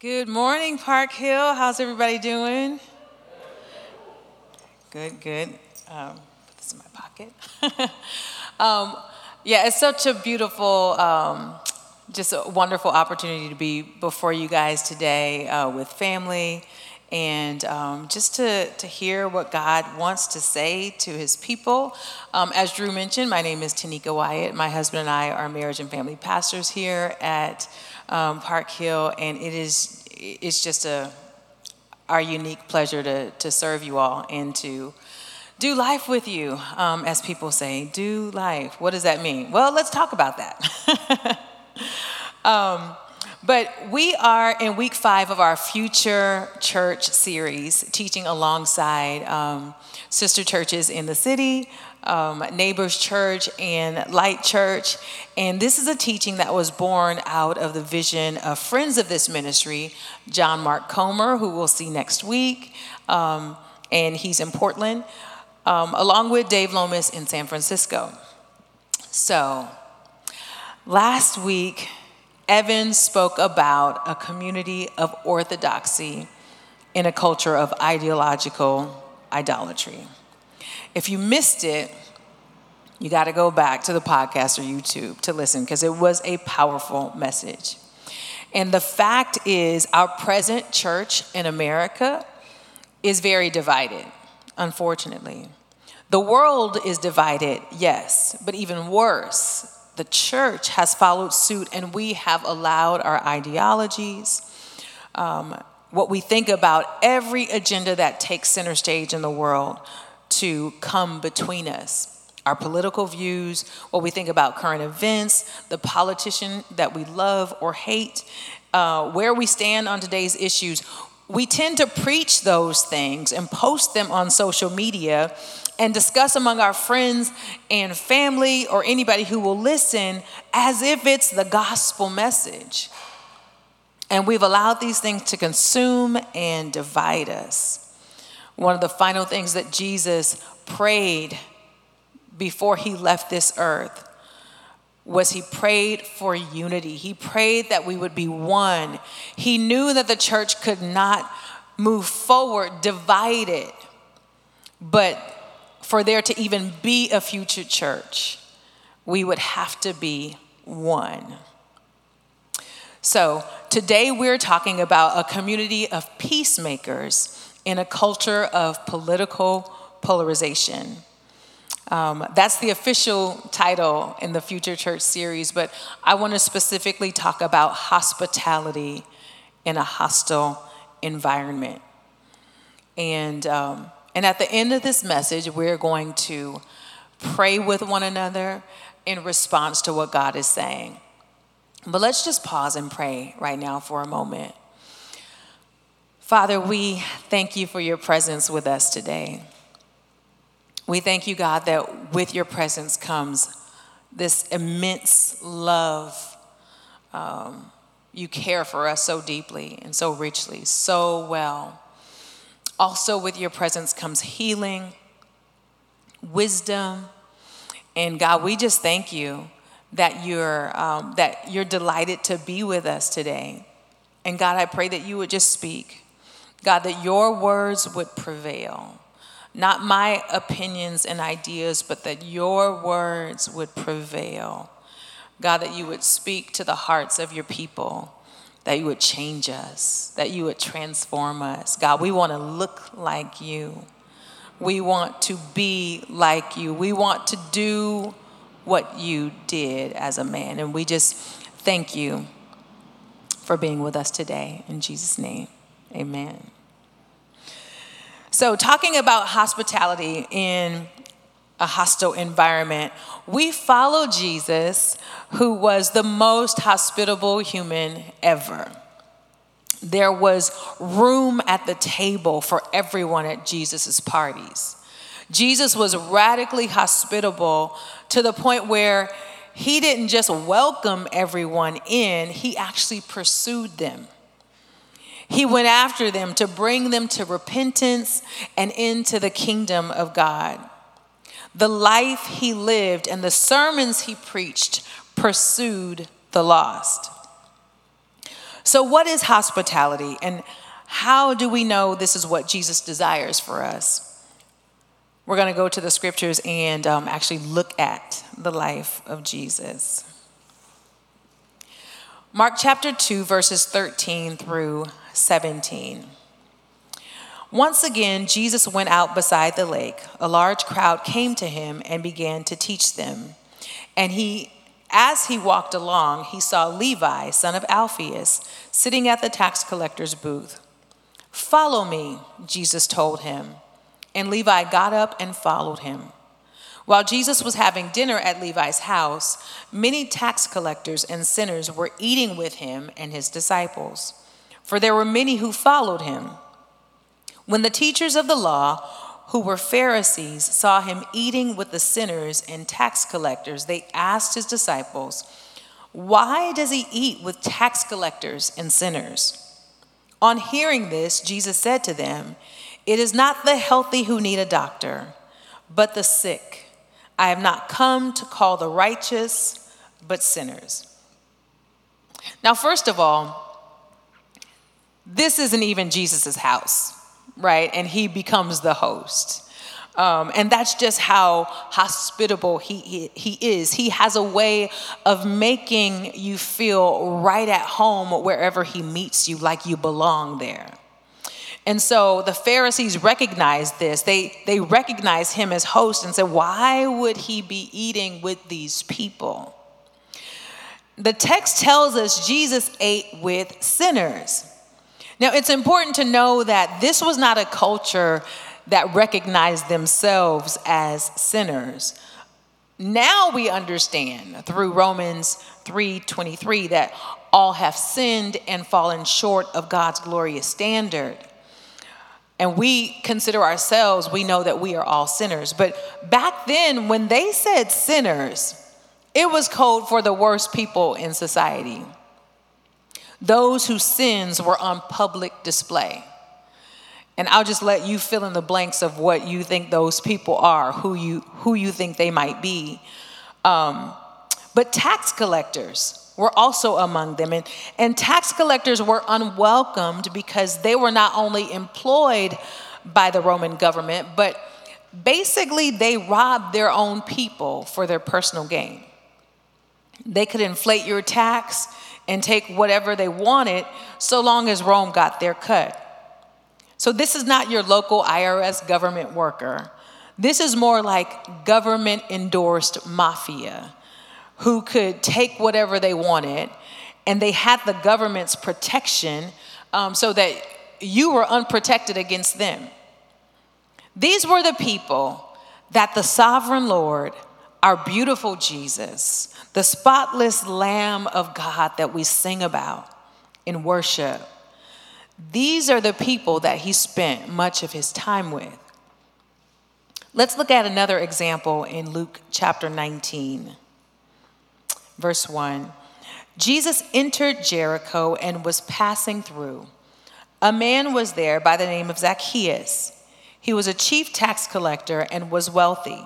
Good morning, Park Hill. How's everybody doing? Good, good. Um, put this in my pocket. um, yeah, it's such a beautiful, um, just a wonderful opportunity to be before you guys today uh, with family and um, just to, to hear what God wants to say to his people. Um, as Drew mentioned, my name is Tanika Wyatt. My husband and I are marriage and family pastors here at um, Park Hill, and it is it's just a our unique pleasure to to serve you all and to do life with you, um, as people say. Do life. What does that mean? Well, let's talk about that. um, but we are in week five of our future church series, teaching alongside um, sister churches in the city, um, Neighbors Church and Light Church. And this is a teaching that was born out of the vision of friends of this ministry, John Mark Comer, who we'll see next week, um, and he's in Portland, um, along with Dave Lomas in San Francisco. So, last week, Evan spoke about a community of orthodoxy in a culture of ideological idolatry. If you missed it, you got to go back to the podcast or YouTube to listen because it was a powerful message. And the fact is, our present church in America is very divided, unfortunately. The world is divided, yes, but even worse, the church has followed suit and we have allowed our ideologies, um, what we think about every agenda that takes center stage in the world to come between us. Our political views, what we think about current events, the politician that we love or hate, uh, where we stand on today's issues. We tend to preach those things and post them on social media and discuss among our friends and family or anybody who will listen as if it's the gospel message. And we've allowed these things to consume and divide us. One of the final things that Jesus prayed before he left this earth was he prayed for unity. He prayed that we would be one. He knew that the church could not move forward divided, but for there to even be a future church, we would have to be one. So, today we're talking about a community of peacemakers in a culture of political polarization. Um, that's the official title in the Future Church series, but I want to specifically talk about hospitality in a hostile environment. And, um, and at the end of this message, we're going to pray with one another in response to what God is saying. But let's just pause and pray right now for a moment. Father, we thank you for your presence with us today. We thank you, God, that with your presence comes this immense love. Um, you care for us so deeply and so richly, so well. Also, with your presence comes healing, wisdom, and God, we just thank you that you're um, that you're delighted to be with us today. And God, I pray that you would just speak God, that your words would prevail. Not my opinions and ideas, but that your words would prevail. God, that you would speak to the hearts of your people, that you would change us, that you would transform us. God, we want to look like you. We want to be like you. We want to do what you did as a man. And we just thank you for being with us today. In Jesus' name. Amen. So, talking about hospitality in a hostile environment, we follow Jesus, who was the most hospitable human ever. There was room at the table for everyone at Jesus' parties. Jesus was radically hospitable to the point where he didn't just welcome everyone in, he actually pursued them. He went after them to bring them to repentance and into the kingdom of God. The life he lived and the sermons he preached pursued the lost. So, what is hospitality, and how do we know this is what Jesus desires for us? We're going to go to the scriptures and um, actually look at the life of Jesus. Mark chapter 2, verses 13 through 17. Once again, Jesus went out beside the lake. A large crowd came to him and began to teach them. And he, as he walked along, he saw Levi, son of Alphaeus, sitting at the tax collector's booth. Follow me, Jesus told him. And Levi got up and followed him. While Jesus was having dinner at Levi's house, many tax collectors and sinners were eating with him and his disciples, for there were many who followed him. When the teachers of the law, who were Pharisees, saw him eating with the sinners and tax collectors, they asked his disciples, Why does he eat with tax collectors and sinners? On hearing this, Jesus said to them, It is not the healthy who need a doctor, but the sick. I have not come to call the righteous, but sinners. Now, first of all, this isn't even Jesus' house, right? And he becomes the host. Um, and that's just how hospitable he, he, he is. He has a way of making you feel right at home wherever he meets you, like you belong there. And so the Pharisees recognized this. They, they recognized him as host and said, Why would he be eating with these people? The text tells us Jesus ate with sinners. Now, it's important to know that this was not a culture that recognized themselves as sinners. Now we understand through Romans 3:23 that all have sinned and fallen short of God's glorious standard and we consider ourselves, we know that we are all sinners. But back then, when they said sinners, it was code for the worst people in society. Those whose sins were on public display. And I'll just let you fill in the blanks of what you think those people are, who you, who you think they might be. Um, but tax collectors, were also among them. And, and tax collectors were unwelcomed because they were not only employed by the Roman government, but basically they robbed their own people for their personal gain. They could inflate your tax and take whatever they wanted so long as Rome got their cut. So, this is not your local IRS government worker. This is more like government endorsed mafia who could take whatever they wanted, and they had the government's protection um, so that you were unprotected against them. These were the people that the sovereign Lord, our beautiful Jesus, the spotless Lamb of God that we sing about in worship, these are the people that he spent much of his time with. Let's look at another example in Luke chapter 19 verse 1. Jesus entered Jericho and was passing through. A man was there by the name of Zacchaeus. He was a chief tax collector and was wealthy.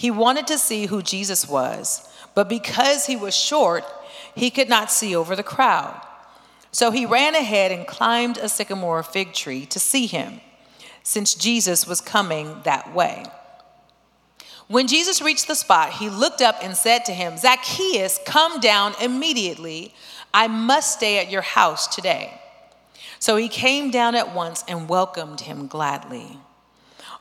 He wanted to see who Jesus was, but because he was short, he could not see over the crowd. So he ran ahead and climbed a sycamore fig tree to see him, since Jesus was coming that way. When Jesus reached the spot, he looked up and said to him, Zacchaeus, come down immediately. I must stay at your house today. So he came down at once and welcomed him gladly.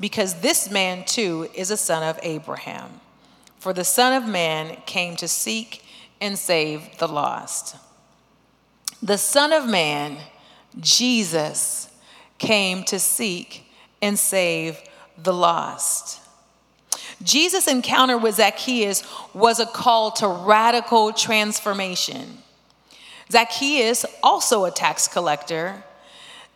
because this man too is a son of Abraham. For the Son of Man came to seek and save the lost. The Son of Man, Jesus, came to seek and save the lost. Jesus' encounter with Zacchaeus was a call to radical transformation. Zacchaeus, also a tax collector,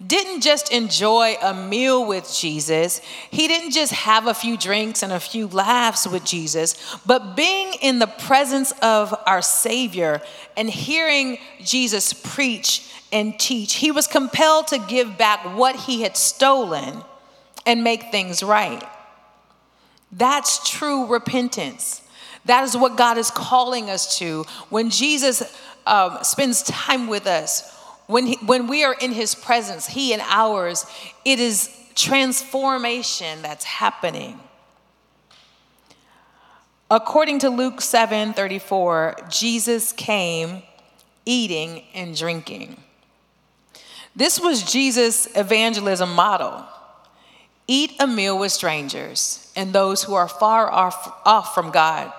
didn't just enjoy a meal with Jesus, he didn't just have a few drinks and a few laughs with Jesus, but being in the presence of our Savior and hearing Jesus preach and teach, he was compelled to give back what he had stolen and make things right. That's true repentance. That is what God is calling us to. When Jesus um, spends time with us, when, he, when we are in his presence, he and ours, it is transformation that's happening. According to Luke 7 34, Jesus came eating and drinking. This was Jesus' evangelism model eat a meal with strangers and those who are far off, off from God.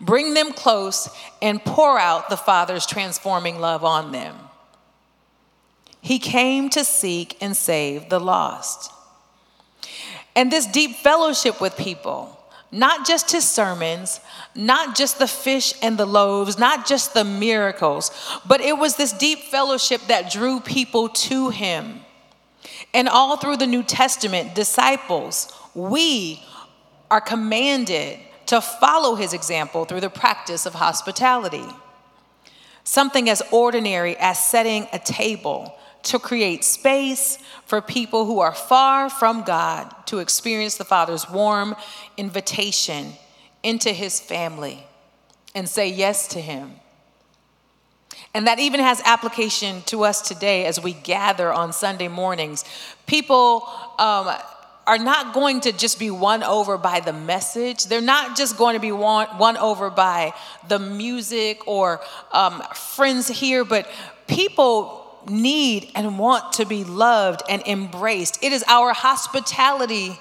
Bring them close and pour out the Father's transforming love on them. He came to seek and save the lost. And this deep fellowship with people, not just his sermons, not just the fish and the loaves, not just the miracles, but it was this deep fellowship that drew people to him. And all through the New Testament, disciples, we are commanded to follow his example through the practice of hospitality. Something as ordinary as setting a table to create space for people who are far from God to experience the Father's warm invitation into his family and say yes to him. And that even has application to us today as we gather on Sunday mornings. People um, are not going to just be won over by the message. They're not just going to be won, won over by the music or um, friends here, but people need and want to be loved and embraced. It is our hospitality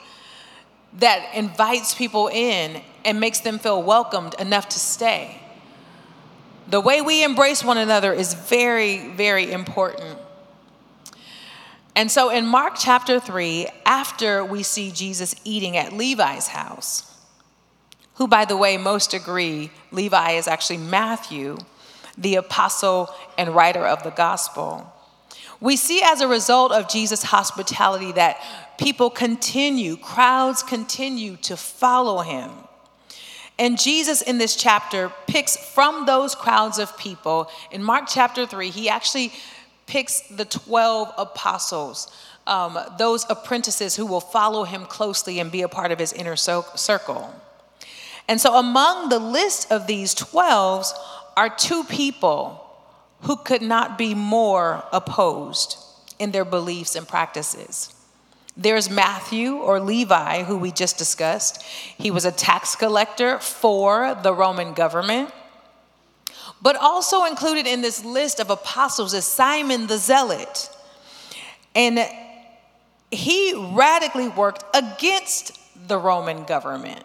that invites people in and makes them feel welcomed enough to stay. The way we embrace one another is very, very important. And so in Mark chapter 3, after we see Jesus eating at Levi's house, who, by the way, most agree Levi is actually Matthew, the apostle and writer of the gospel. We see as a result of Jesus' hospitality that people continue, crowds continue to follow him. And Jesus in this chapter picks from those crowds of people, in Mark chapter 3, he actually picks the 12 apostles, um, those apprentices who will follow him closely and be a part of his inner circle. And so among the list of these 12 are two people who could not be more opposed in their beliefs and practices. There's Matthew or Levi, who we just discussed. He was a tax collector for the Roman government. But also included in this list of apostles is Simon the Zealot. And he radically worked against the Roman government.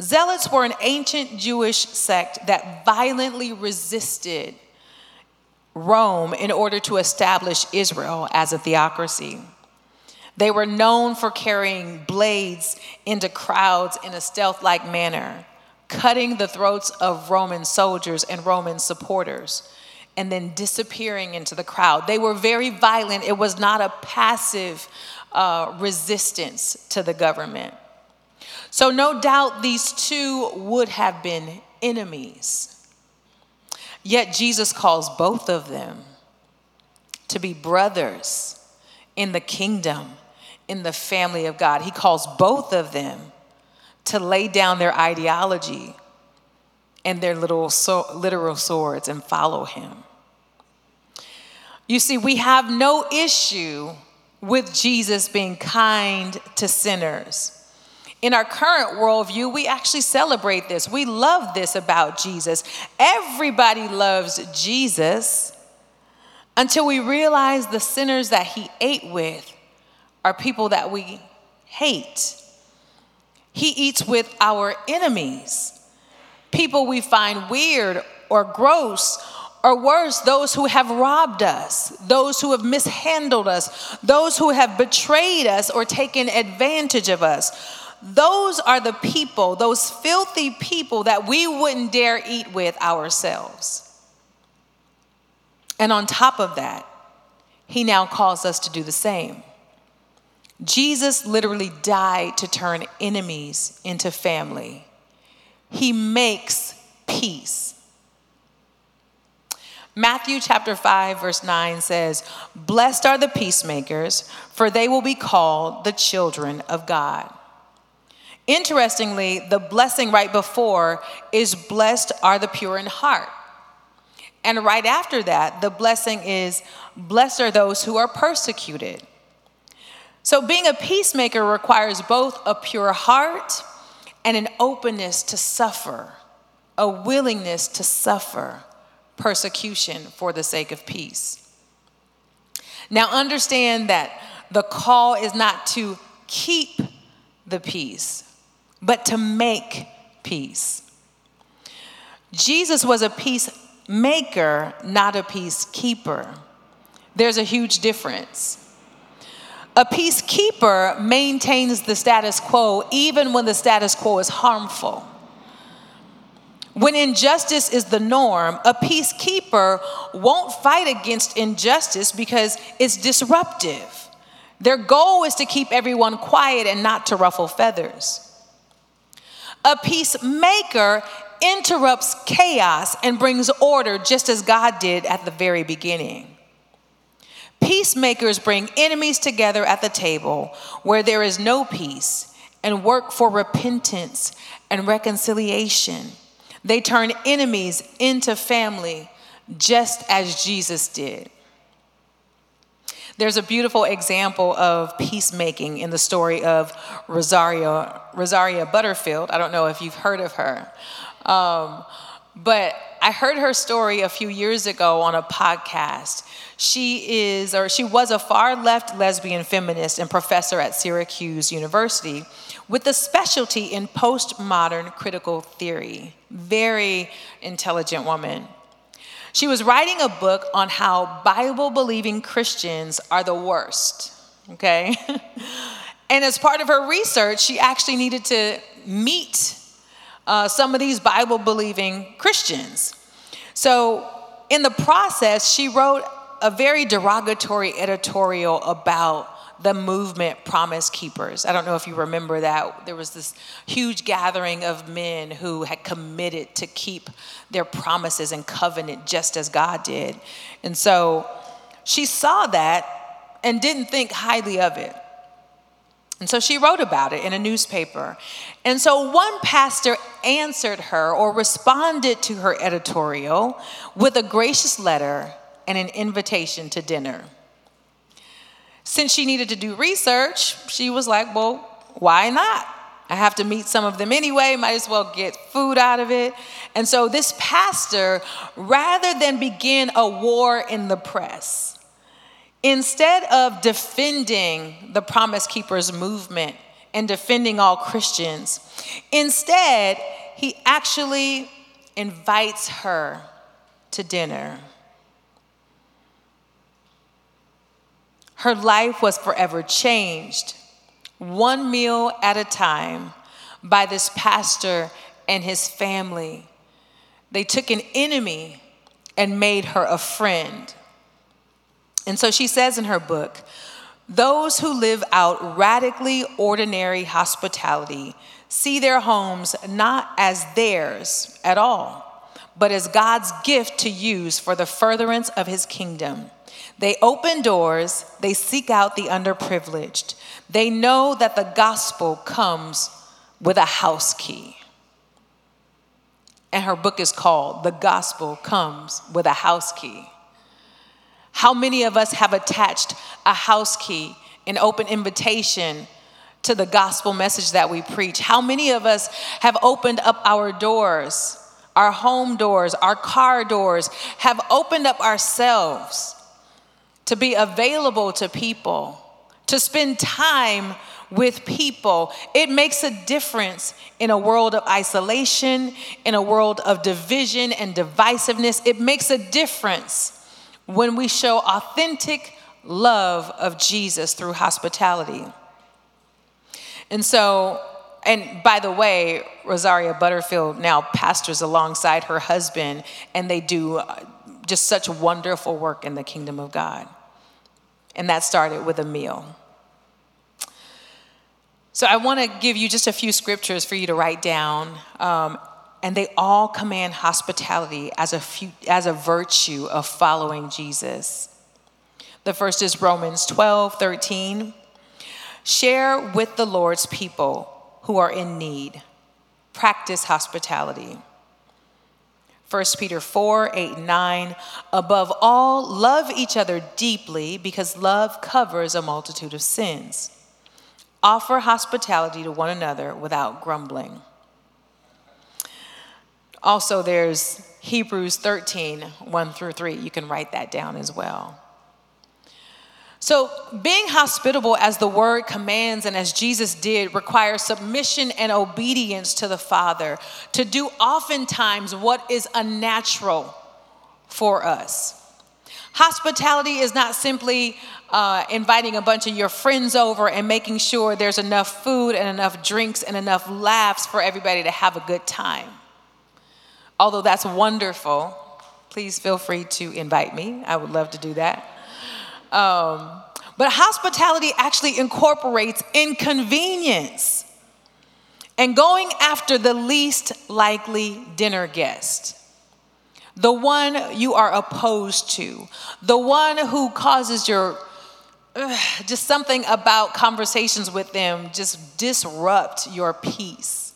Zealots were an ancient Jewish sect that violently resisted Rome in order to establish Israel as a theocracy. They were known for carrying blades into crowds in a stealth like manner, cutting the throats of Roman soldiers and Roman supporters, and then disappearing into the crowd. They were very violent. It was not a passive uh, resistance to the government. So, no doubt these two would have been enemies. Yet Jesus calls both of them to be brothers in the kingdom, in the family of God. He calls both of them to lay down their ideology and their little so, literal swords and follow him. You see, we have no issue with Jesus being kind to sinners. In our current worldview, we actually celebrate this. We love this about Jesus. Everybody loves Jesus until we realize the sinners that he ate with are people that we hate. He eats with our enemies, people we find weird or gross or worse, those who have robbed us, those who have mishandled us, those who have betrayed us or taken advantage of us. Those are the people, those filthy people that we wouldn't dare eat with ourselves. And on top of that, he now calls us to do the same. Jesus literally died to turn enemies into family. He makes peace. Matthew chapter 5, verse 9 says, Blessed are the peacemakers, for they will be called the children of God. Interestingly, the blessing right before is, Blessed are the pure in heart. And right after that, the blessing is, Blessed are those who are persecuted. So, being a peacemaker requires both a pure heart and an openness to suffer, a willingness to suffer persecution for the sake of peace. Now, understand that the call is not to keep the peace, but to make peace. Jesus was a peacemaker, not a peacekeeper. There's a huge difference. A peacekeeper maintains the status quo even when the status quo is harmful. When injustice is the norm, a peacekeeper won't fight against injustice because it's disruptive. Their goal is to keep everyone quiet and not to ruffle feathers. A peacemaker interrupts chaos and brings order just as God did at the very beginning. Peacemakers bring enemies together at the table where there is no peace and work for repentance and reconciliation. They turn enemies into family just as Jesus did. There's a beautiful example of peacemaking in the story of Rosaria Butterfield. I don't know if you've heard of her. Um, but I heard her story a few years ago on a podcast. She is, or she was a far left lesbian feminist and professor at Syracuse University with a specialty in postmodern critical theory. Very intelligent woman. She was writing a book on how Bible believing Christians are the worst, okay? and as part of her research, she actually needed to meet uh, some of these Bible believing Christians. So, in the process, she wrote a very derogatory editorial about the movement Promise Keepers. I don't know if you remember that. There was this huge gathering of men who had committed to keep their promises and covenant just as God did. And so she saw that and didn't think highly of it. And so she wrote about it in a newspaper. And so one pastor answered her or responded to her editorial with a gracious letter and an invitation to dinner. Since she needed to do research, she was like, well, why not? I have to meet some of them anyway, might as well get food out of it. And so this pastor, rather than begin a war in the press, instead of defending the Promise Keepers movement and defending all Christians, instead, he actually invites her to dinner. Her life was forever changed, one meal at a time, by this pastor and his family. They took an enemy and made her a friend. And so she says in her book, those who live out radically ordinary hospitality see their homes not as theirs at all, but as God's gift to use for the furtherance of his kingdom. They open doors, they seek out the underprivileged. They know that the gospel comes with a house key. And her book is called The Gospel Comes with a House Key. How many of us have attached a house key, an open invitation to the gospel message that we preach? How many of us have opened up our doors, our home doors, our car doors, have opened up ourselves? To be available to people, to spend time with people. It makes a difference in a world of isolation, in a world of division and divisiveness. It makes a difference when we show authentic love of Jesus through hospitality. And so, and by the way, Rosaria Butterfield now pastors alongside her husband, and they do uh, just such wonderful work in the kingdom of God. And that started with a meal. So I want to give you just a few scriptures for you to write down. Um, and they all command hospitality as a, few, as a virtue of following Jesus. The first is Romans 12, 13. Share with the Lord's people who are in need. Practice hospitality. 1 Peter 4, 8, and 9. Above all, love each other deeply because love covers a multitude of sins. Offer hospitality to one another without grumbling. Also, there's Hebrews 13, 1 through 3. You can write that down as well. So, being hospitable as the word commands and as Jesus did requires submission and obedience to the Father to do oftentimes what is unnatural for us. Hospitality is not simply uh, inviting a bunch of your friends over and making sure there's enough food and enough drinks and enough laughs for everybody to have a good time. Although that's wonderful, please feel free to invite me. I would love to do that. Um, but hospitality actually incorporates inconvenience and going after the least likely dinner guest, the one you are opposed to, the one who causes your just something about conversations with them just disrupt your peace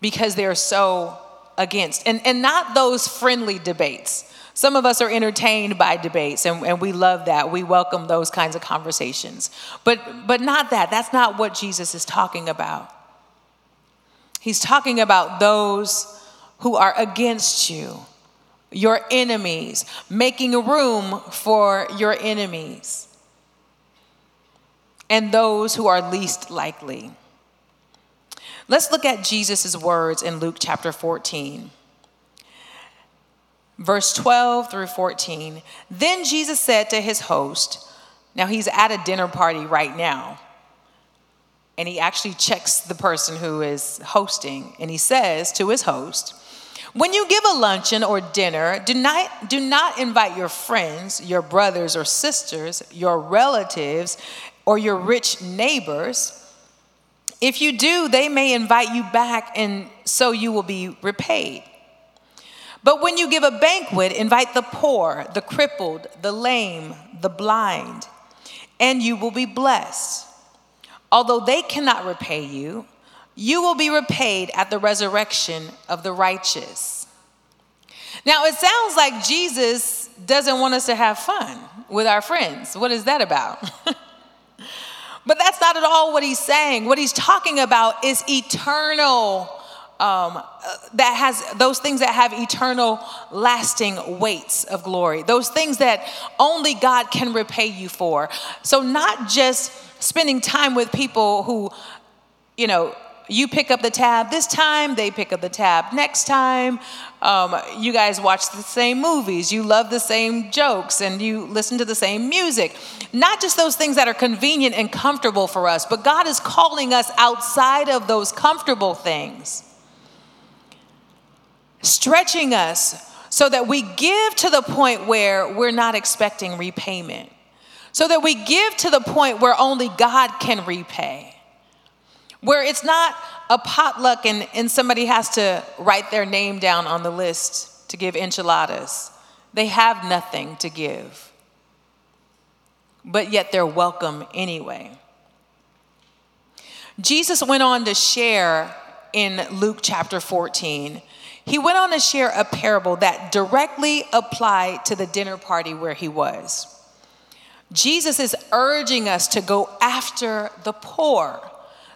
because they're so against. And, and not those friendly debates some of us are entertained by debates, and, and we love that. We welcome those kinds of conversations. But, but not that. That's not what Jesus is talking about. He's talking about those who are against you, your enemies, making room for your enemies, and those who are least likely. Let's look at Jesus' words in Luke chapter 14 verse 12 through 14. Then Jesus said to his host, now he's at a dinner party right now, and he actually checks the person who is hosting, and he says to his host, when you give a luncheon or dinner, do not, do not invite your friends, your brothers or sisters, your relatives, or your rich neighbors. If you do, they may invite you back, and so you will be repaid. But when you give a banquet, invite the poor, the crippled, the lame, the blind, and you will be blessed. Although they cannot repay you, you will be repaid at the resurrection of the righteous. Now, it sounds like Jesus doesn't want us to have fun with our friends. What is that about? but that's not at all what he's saying. What he's talking about is eternal um, that has those things that have eternal, lasting weights of glory, those things that only God can repay you for. So, not just spending time with people who, you know, you pick up the tab this time, they pick up the tab next time. Um, you guys watch the same movies, you love the same jokes, and you listen to the same music. Not just those things that are convenient and comfortable for us, but God is calling us outside of those comfortable things stretching us so that we give to the point where we're not expecting repayment, so that we give to the point where only God can repay, where it's not a potluck and, and somebody has to write their name down on the list to give enchiladas. They have nothing to give, but yet they're welcome anyway. Jesus went on to share in Luke chapter 14 he went on to share a parable that directly applied to the dinner party where he was. Jesus is urging us to go after the poor,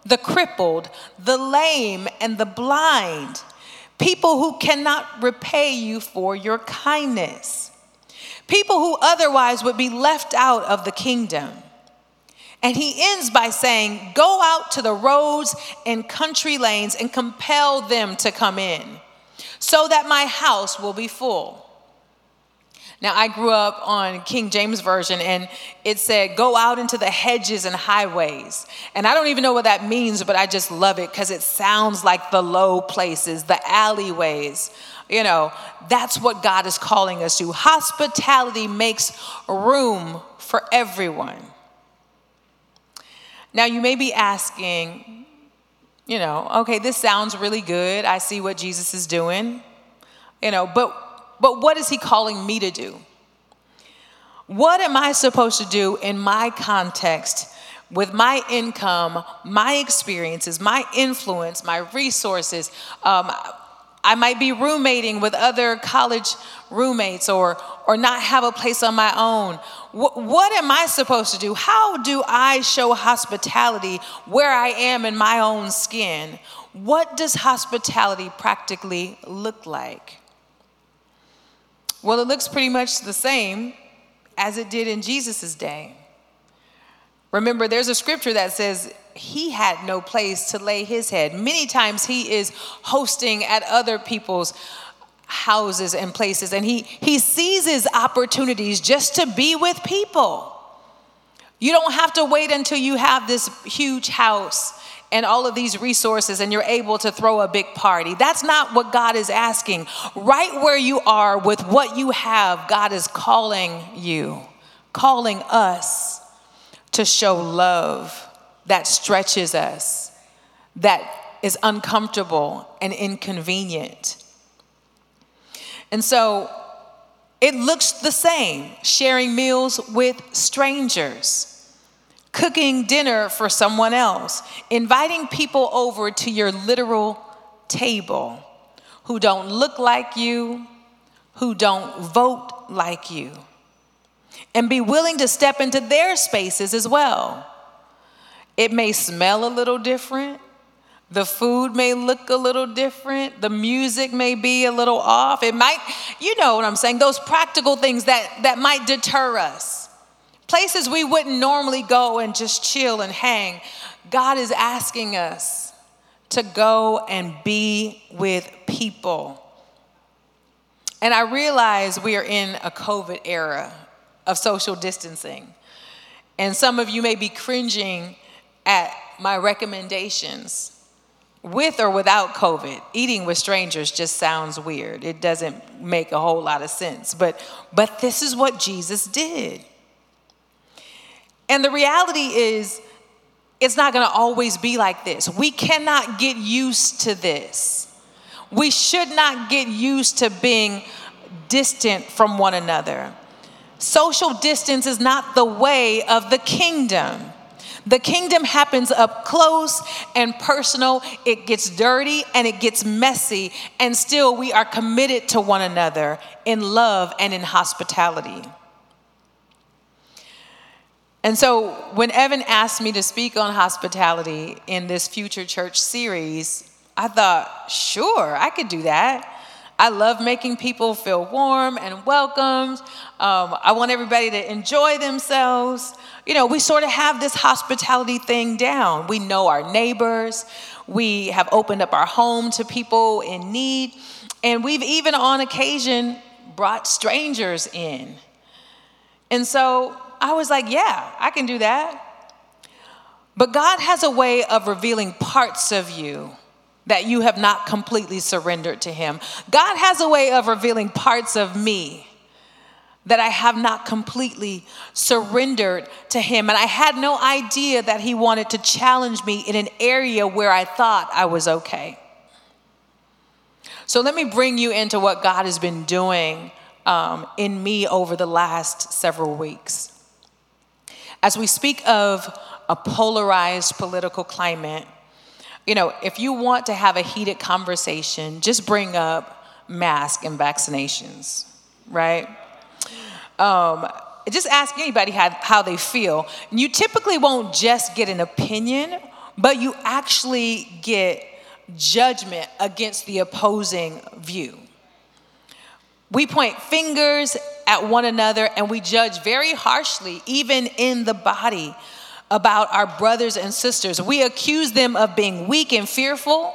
the crippled, the lame, and the blind, people who cannot repay you for your kindness, people who otherwise would be left out of the kingdom. And he ends by saying, Go out to the roads and country lanes and compel them to come in so that my house will be full. Now, I grew up on King James Version, and it said, Go out into the hedges and highways. And I don't even know what that means, but I just love it because it sounds like the low places, the alleyways. You know, that's what God is calling us to. Hospitality makes room for everyone. Now, you may be asking, you know, okay, this sounds really good. I see what Jesus is doing, you know, but but what is he calling me to do? What am I supposed to do in my context with my income, my experiences, my influence, my resources? Um, I might be roommating with other college roommates or, or not have a place on my own. What, what am I supposed to do? How do I show hospitality where I am in my own skin? What does hospitality practically look like? Well, it looks pretty much the same as it did in Jesus' day. Remember, there's a scripture that says he had no place to lay his head. Many times he is hosting at other people's houses and places, and he, he seizes opportunities just to be with people. You don't have to wait until you have this huge house and all of these resources and you're able to throw a big party. That's not what God is asking. Right where you are with what you have, God is calling you, calling us to show love that stretches us, that is uncomfortable and inconvenient. And so it looks the same sharing meals with strangers cooking dinner for someone else, inviting people over to your literal table who don't look like you, who don't vote like you, and be willing to step into their spaces as well. It may smell a little different. The food may look a little different. The music may be a little off. It might, you know what I'm saying, those practical things that, that might deter us places we wouldn't normally go and just chill and hang. God is asking us to go and be with people. And I realize we are in a COVID era of social distancing. And some of you may be cringing at my recommendations. With or without COVID, eating with strangers just sounds weird. It doesn't make a whole lot of sense. But but this is what Jesus did. And the reality is, it's not to always be like this. We cannot get used to this. We should not get used to being distant from one another. Social distance is not the way of the kingdom. The kingdom happens up close and personal. It gets dirty and it gets messy, and still we are committed to one another in love and in hospitality. And so when Evan asked me to speak on hospitality in this Future Church series, I thought, sure, I could do that. I love making people feel warm and welcomed. Um, I want everybody to enjoy themselves. You know, we sort of have this hospitality thing down. We know our neighbors. We have opened up our home to people in need. And we've even on occasion brought strangers in. And so I was like, yeah, I can do that. But God has a way of revealing parts of you that you have not completely surrendered to Him. God has a way of revealing parts of me that I have not completely surrendered to Him. And I had no idea that He wanted to challenge me in an area where I thought I was okay. So let me bring you into what God has been doing um, in me over the last several weeks. As we speak of a polarized political climate, you know, if you want to have a heated conversation, just bring up mask and vaccinations, right? Um, just ask anybody how, how they feel. You typically won't just get an opinion, but you actually get judgment against the opposing view. We point fingers at one another and we judge very harshly, even in the body, about our brothers and sisters. We accuse them of being weak and fearful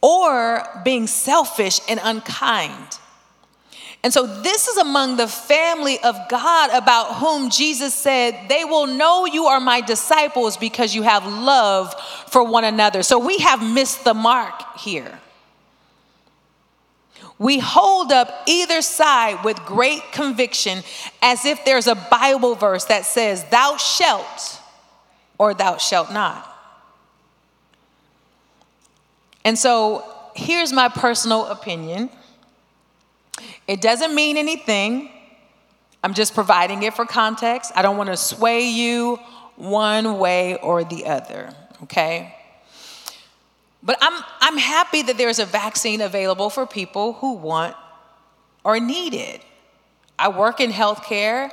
or being selfish and unkind. And so, this is among the family of God about whom Jesus said, They will know you are my disciples because you have love for one another. So, we have missed the mark here. We hold up either side with great conviction as if there's a Bible verse that says, Thou shalt or thou shalt not. And so, here's my personal opinion. It doesn't mean anything. I'm just providing it for context. I don't want to sway you one way or the other, okay? But I'm, I'm happy that there's a vaccine available for people who want or need it. I work in healthcare,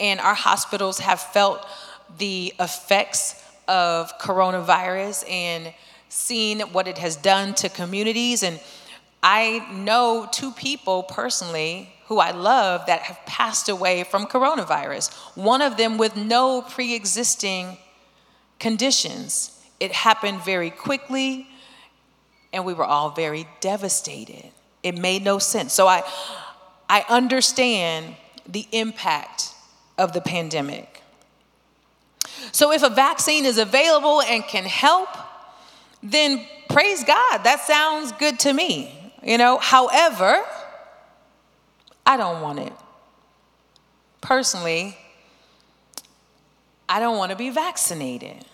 and our hospitals have felt the effects of coronavirus and seen what it has done to communities. And I know two people personally who I love that have passed away from coronavirus, one of them with no pre existing conditions. It happened very quickly, and we were all very devastated. It made no sense. So I, I understand the impact of the pandemic. So if a vaccine is available and can help, then praise God. That sounds good to me. You know, however, I don't want it. Personally, I don't want to be vaccinated.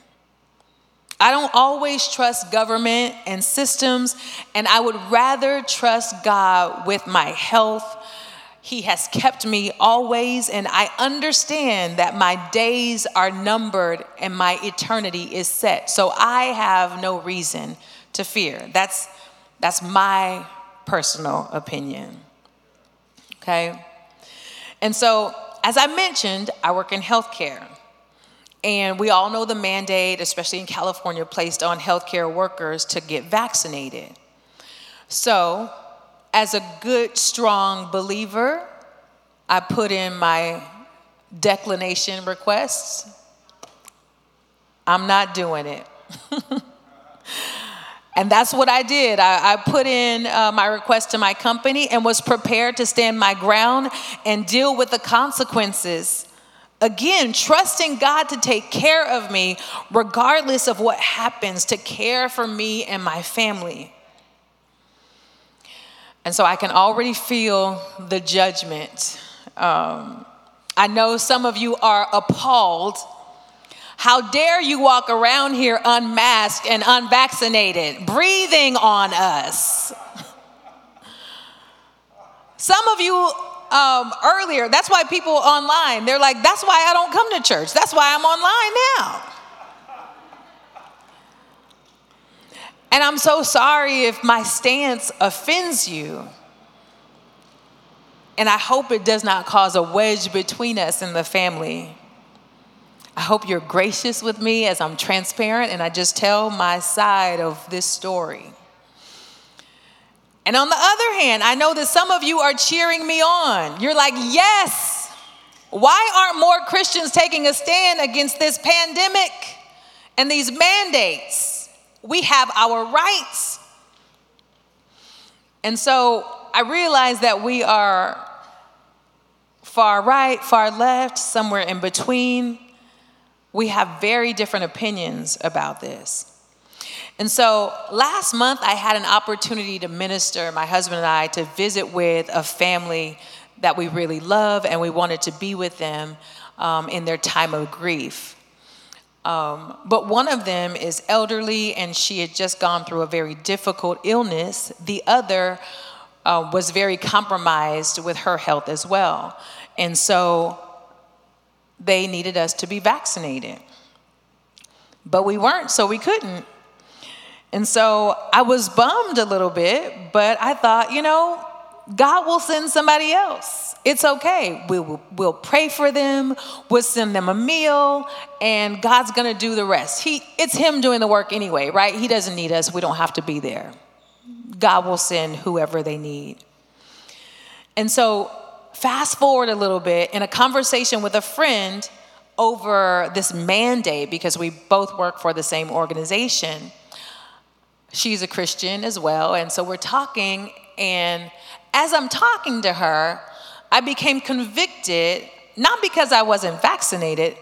I don't always trust government and systems, and I would rather trust God with my health. He has kept me always, and I understand that my days are numbered and my eternity is set. So I have no reason to fear. That's, that's my personal opinion. Okay? And so, as I mentioned, I work in healthcare. And we all know the mandate, especially in California, placed on healthcare workers to get vaccinated. So, as a good, strong believer, I put in my declination requests. I'm not doing it. And that's what I did. I, I put in uh, my request to my company and was prepared to stand my ground and deal with the consequences. Again, trusting God to take care of me regardless of what happens, to care for me and my family. And so I can already feel the judgment. Um, I know some of you are appalled how dare you walk around here unmasked and unvaccinated, breathing on us? Some of you um, earlier, that's why people online, they're like, that's why I don't come to church. That's why I'm online now. And I'm so sorry if my stance offends you. And I hope it does not cause a wedge between us and the family. I hope you're gracious with me as I'm transparent and I just tell my side of this story. And on the other hand, I know that some of you are cheering me on. You're like, yes, why aren't more Christians taking a stand against this pandemic and these mandates? We have our rights. And so I realize that we are far right, far left, somewhere in between we have very different opinions about this. And so last month, I had an opportunity to minister, my husband and I, to visit with a family that we really love, and we wanted to be with them um, in their time of grief. Um, but one of them is elderly, and she had just gone through a very difficult illness. The other uh, was very compromised with her health as well. And so they needed us to be vaccinated. But we weren't, so we couldn't. And so I was bummed a little bit, but I thought, you know, God will send somebody else. It's okay. We will, we'll pray for them. We'll send them a meal, and God's gonna do the rest. He, it's Him doing the work anyway, right? He doesn't need us. We don't have to be there. God will send whoever they need. And so fast forward a little bit in a conversation with a friend over this mandate because we both work for the same organization. She's a Christian as well. And so we're talking, and as I'm talking to her, I became convicted, not because I wasn't vaccinated,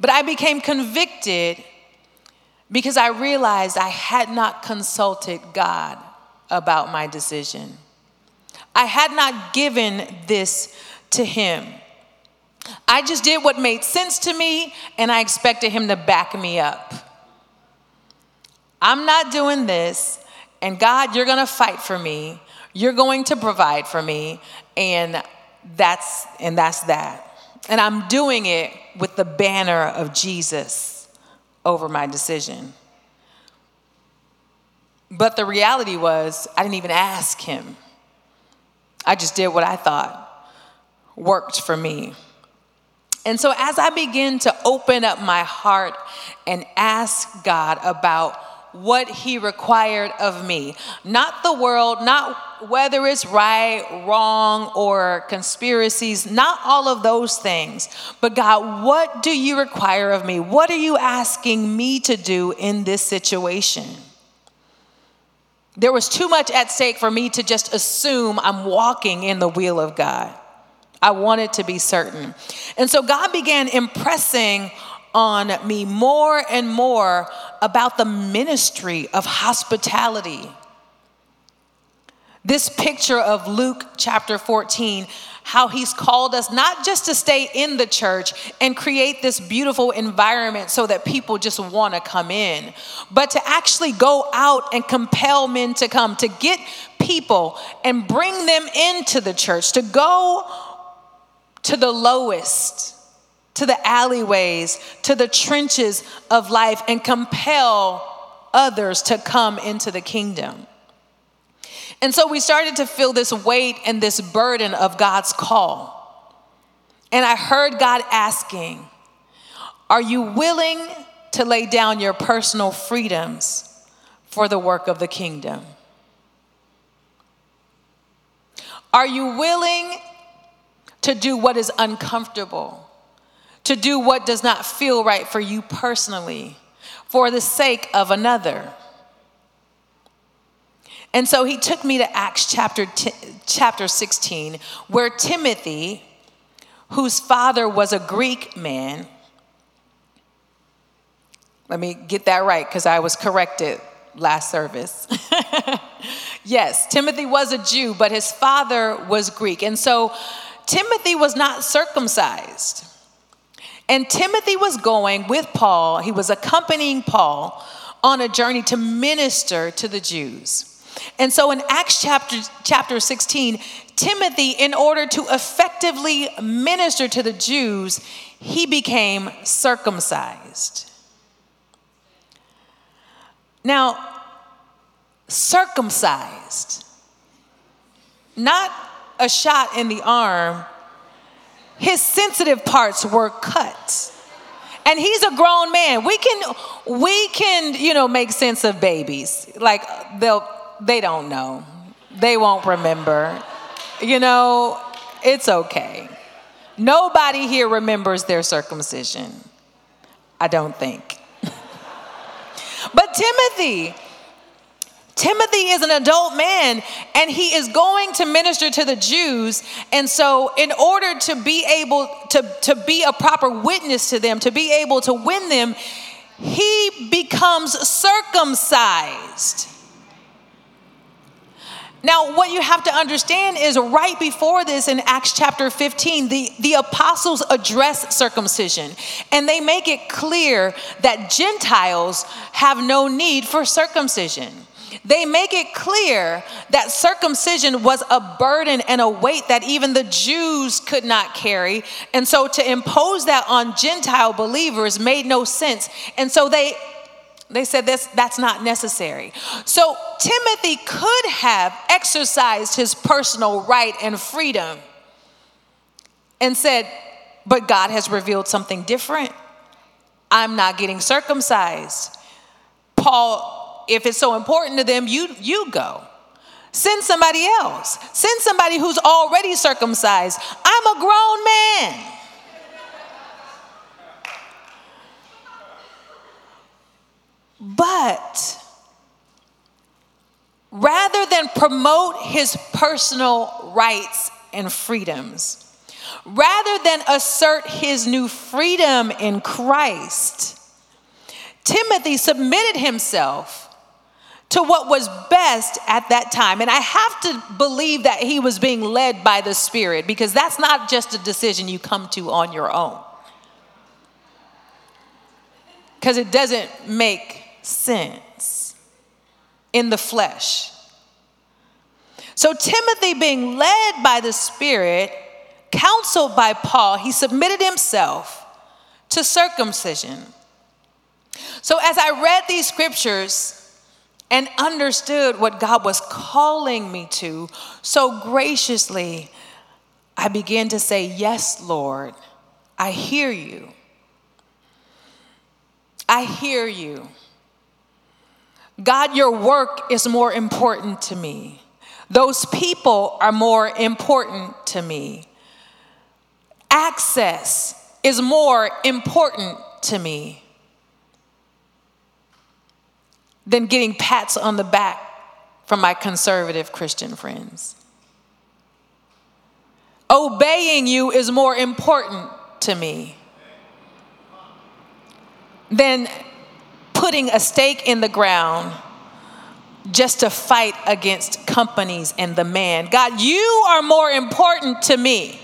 but I became convicted because I realized I had not consulted God about my decision. I had not given this to Him. I just did what made sense to me, and I expected Him to back me up. I'm not doing this, and God, you're gonna fight for me. You're going to provide for me, and that's and that's that. And I'm doing it with the banner of Jesus over my decision. But the reality was, I didn't even ask him. I just did what I thought worked for me. And so, as I begin to open up my heart and ask God about what He required of me, not the world, not whether it's right, wrong, or conspiracies, not all of those things, but God, what do you require of me? What are you asking me to do in this situation? There was too much at stake for me to just assume I'm walking in the will of God. I wanted to be certain. And so God began impressing on me more and more about the ministry of hospitality. This picture of Luke chapter 14, how he's called us not just to stay in the church and create this beautiful environment so that people just want to come in, but to actually go out and compel men to come, to get people and bring them into the church, to go to the lowest, to the alleyways, to the trenches of life, and compel others to come into the kingdom. And so we started to feel this weight and this burden of God's call. And I heard God asking, Are you willing to lay down your personal freedoms for the work of the kingdom? Are you willing to do what is uncomfortable, to do what does not feel right for you personally, for the sake of another. And so he took me to Acts chapter, t- chapter 16, where Timothy, whose father was a Greek man, let me get that right because I was corrected last service. yes, Timothy was a Jew, but his father was Greek. And so Timothy was not circumcised. And Timothy was going with Paul, he was accompanying Paul on a journey to minister to the Jews. And so in Acts chapter, chapter 16, Timothy, in order to effectively minister to the Jews, he became circumcised. Now, circumcised, not a shot in the arm, his sensitive parts were cut. And he's a grown man. We can we can, you know, make sense of babies. Like they'll they don't know. They won't remember. You know, it's okay. Nobody here remembers their circumcision. I don't think. but Timothy, Timothy is an adult man and he is going to minister to the Jews. And so, in order to be able to, to be a proper witness to them, to be able to win them, he becomes circumcised. Now, what you have to understand is right before this in Acts chapter 15, the, the apostles address circumcision and they make it clear that Gentiles have no need for circumcision they make it clear that circumcision was a burden and a weight that even the Jews could not carry. And so to impose that on Gentile believers made no sense. And so they they said this that's not necessary. So Timothy could have exercised his personal right and freedom and said, "But God has revealed something different. I'm not getting circumcised." Paul if it's so important to them, you, you go. Send somebody else. Send somebody who's already circumcised. I'm a grown man. But rather than promote his personal rights and freedoms, rather than assert his new freedom in Christ, Timothy submitted himself to what was best at that time. And I have to believe that he was being led by the Spirit because that's not just a decision you come to on your own. Because it doesn't make sense in the flesh. So, Timothy, being led by the Spirit, counseled by Paul, he submitted himself to circumcision. So, as I read these scriptures, and understood what God was calling me to, so graciously, I began to say, Yes, Lord, I hear you. I hear you. God, your work is more important to me. Those people are more important to me. Access is more important to me than getting pats on the back from my conservative Christian friends. Obeying you is more important to me than putting a stake in the ground just to fight against companies and the man. God, you are more important to me.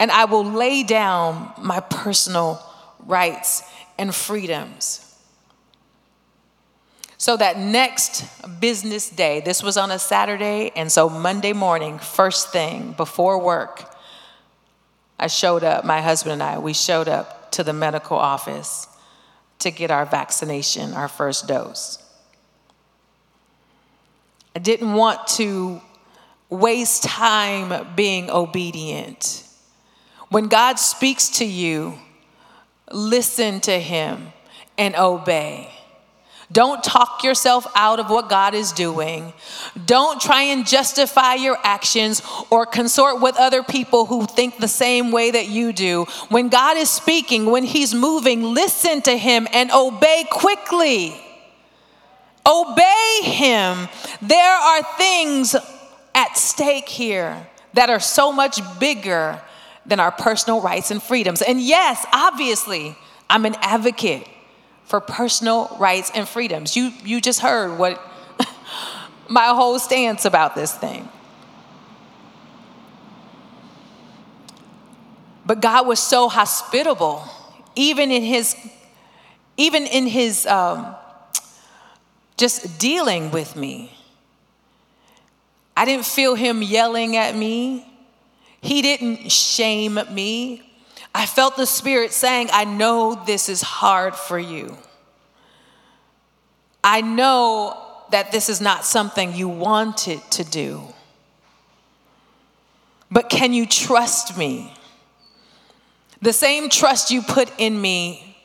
And I will lay down my personal rights and freedoms so that next business day, this was on a Saturday, and so Monday morning, first thing before work, I showed up, my husband and I, we showed up to the medical office to get our vaccination, our first dose. I didn't want to waste time being obedient. When God speaks to you, listen to him and obey. Don't talk yourself out of what God is doing. Don't try and justify your actions or consort with other people who think the same way that you do. When God is speaking, when He's moving, listen to Him and obey quickly. Obey Him. There are things at stake here that are so much bigger than our personal rights and freedoms. And yes, obviously, I'm an advocate for personal rights and freedoms. You, you just heard what my whole stance about this thing. But God was so hospitable, even in his, even in his um, just dealing with me. I didn't feel him yelling at me. He didn't shame me. I felt the Spirit saying, I know this is hard for you. I know that this is not something you wanted to do. But can you trust me? The same trust you put in me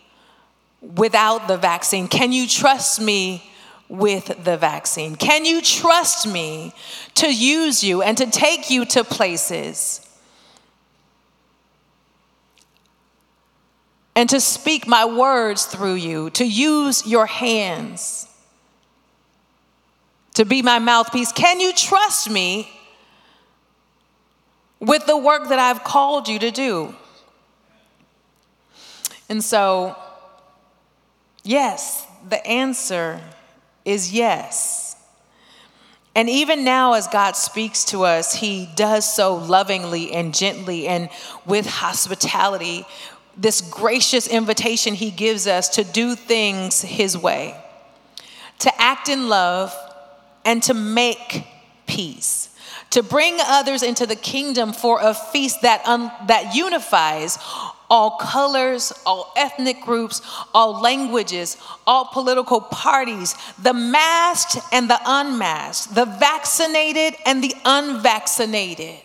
without the vaccine. Can you trust me with the vaccine? Can you trust me to use you and to take you to places and to speak my words through you, to use your hands, to be my mouthpiece. Can you trust me with the work that I've called you to do? And so, yes, the answer is yes. And even now, as God speaks to us, He does so lovingly and gently and with hospitality this gracious invitation he gives us to do things his way, to act in love, and to make peace, to bring others into the kingdom for a feast that, un- that unifies all colors, all ethnic groups, all languages, all political parties, the masked and the unmasked, the vaccinated and the unvaccinated.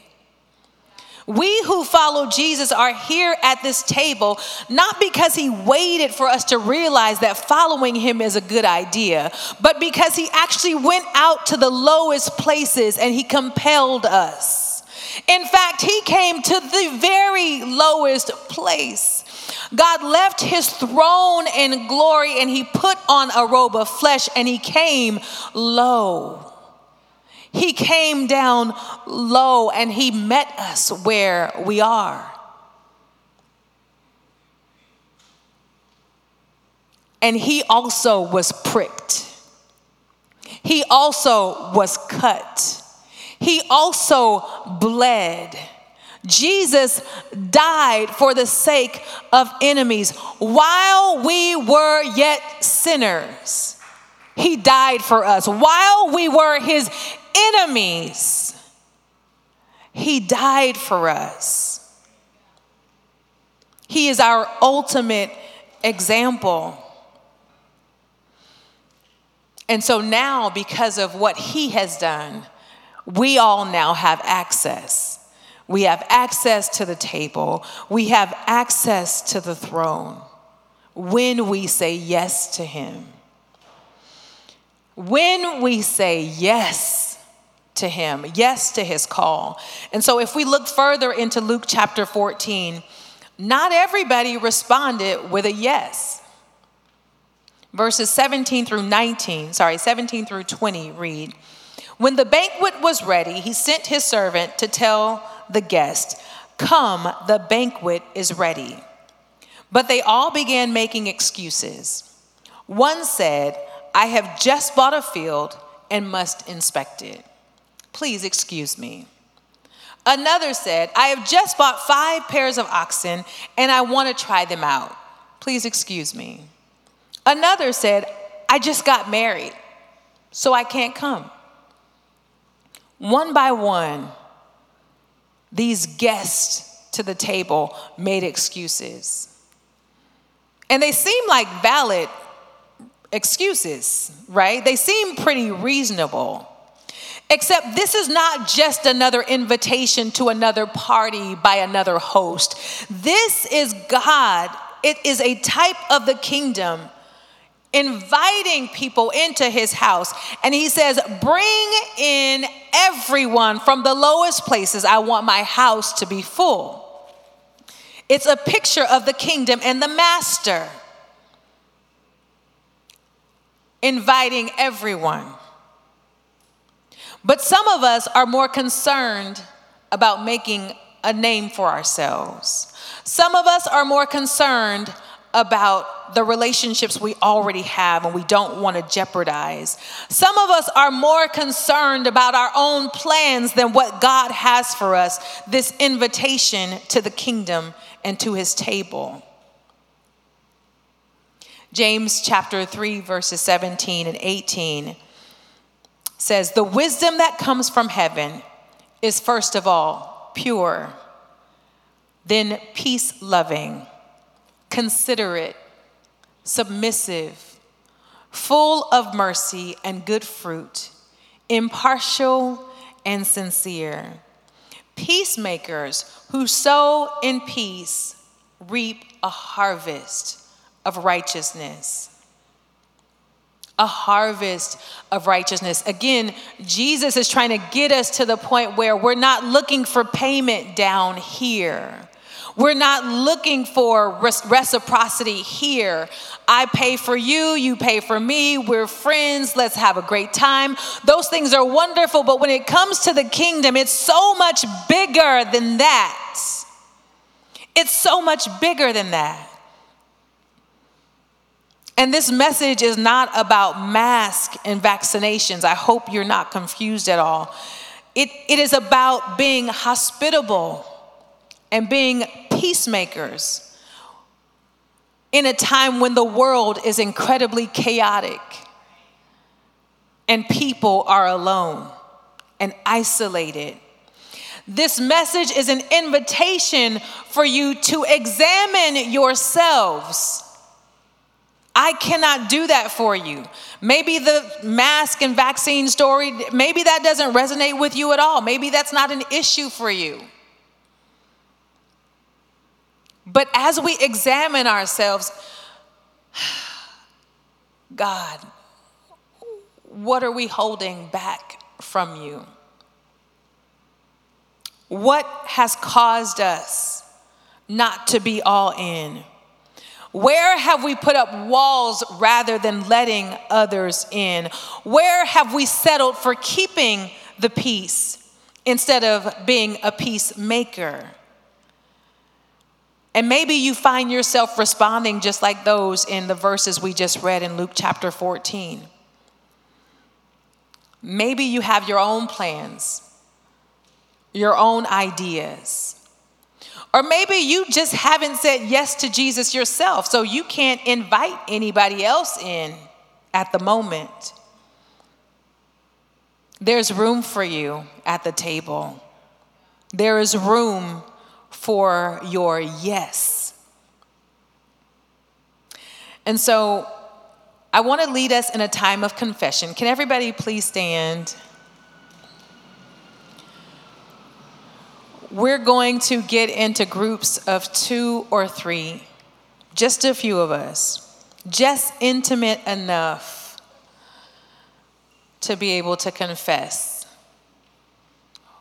We who follow Jesus are here at this table not because he waited for us to realize that following him is a good idea, but because he actually went out to the lowest places and he compelled us. In fact, he came to the very lowest place. God left his throne in glory and he put on a robe of flesh and he came low. He came down low and he met us where we are. And he also was pricked. He also was cut. He also bled. Jesus died for the sake of enemies while we were yet sinners. He died for us while we were his enemies. He died for us. He is our ultimate example. And so now, because of what he has done, we all now have access. We have access to the table, we have access to the throne when we say yes to him. When we say yes to him, yes to his call. And so, if we look further into Luke chapter 14, not everybody responded with a yes. Verses 17 through 19, sorry, 17 through 20 read When the banquet was ready, he sent his servant to tell the guest, Come, the banquet is ready. But they all began making excuses. One said, I have just bought a field and must inspect it. Please excuse me. Another said, I have just bought five pairs of oxen and I want to try them out. Please excuse me. Another said, I just got married, so I can't come. One by one, these guests to the table made excuses. And they seemed like valid excuses, right? They seem pretty reasonable. Except this is not just another invitation to another party by another host. This is God. It is a type of the kingdom inviting people into his house. And he says, Bring in everyone from the lowest places. I want my house to be full. It's a picture of the kingdom and the master inviting everyone. But some of us are more concerned about making a name for ourselves. Some of us are more concerned about the relationships we already have and we don't want to jeopardize. Some of us are more concerned about our own plans than what God has for us this invitation to the kingdom and to his table. James chapter 3, verses 17 and 18 says, The wisdom that comes from heaven is first of all pure, then peace loving considerate, submissive, full of mercy and good fruit, impartial and sincere. Peacemakers who sow in peace reap a harvest of righteousness. A harvest of righteousness. Again, Jesus is trying to get us to the point where we're not looking for payment down here. We're not looking for reciprocity here. I pay for you, you pay for me, we're friends, let's have a great time. Those things are wonderful, but when it comes to the kingdom, it's so much bigger than that. It's so much bigger than that. And this message is not about masks and vaccinations. I hope you're not confused at all. It, it is about being hospitable and being peacemakers in a time when the world is incredibly chaotic and people are alone and isolated. This message is an invitation for you to examine yourselves. I cannot do that for you. Maybe the mask and vaccine story, maybe that doesn't resonate with you at all. Maybe that's not an issue for you. But as we examine ourselves, God, what are we holding back from you? What has caused us not to be all in? Where have we put up walls rather than letting others in? Where have we settled for keeping the peace instead of being a peacemaker. And maybe you find yourself responding just like those in the verses we just read in Luke chapter 14. Maybe you have your own plans, your own ideas. Or maybe you just haven't said yes to Jesus yourself, so you can't invite anybody else in at the moment. There's room for you at the table. There is room for your yes. And so I want to lead us in a time of confession. Can everybody please stand? We're going to get into groups of two or three, just a few of us, just intimate enough to be able to confess.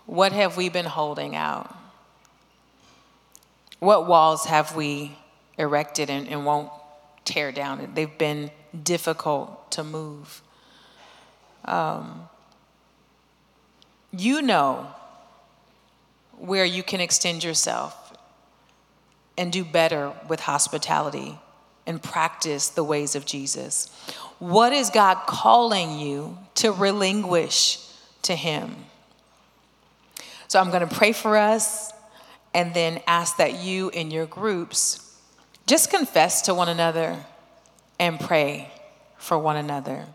What have we been holding out? What walls have we erected and, and won't tear down? They've been difficult to move. Um, you know where you can extend yourself and do better with hospitality and practice the ways of Jesus. What is God calling you to relinquish to Him? So I'm going to pray for us and then ask that you in your groups just confess to one another and pray for one another.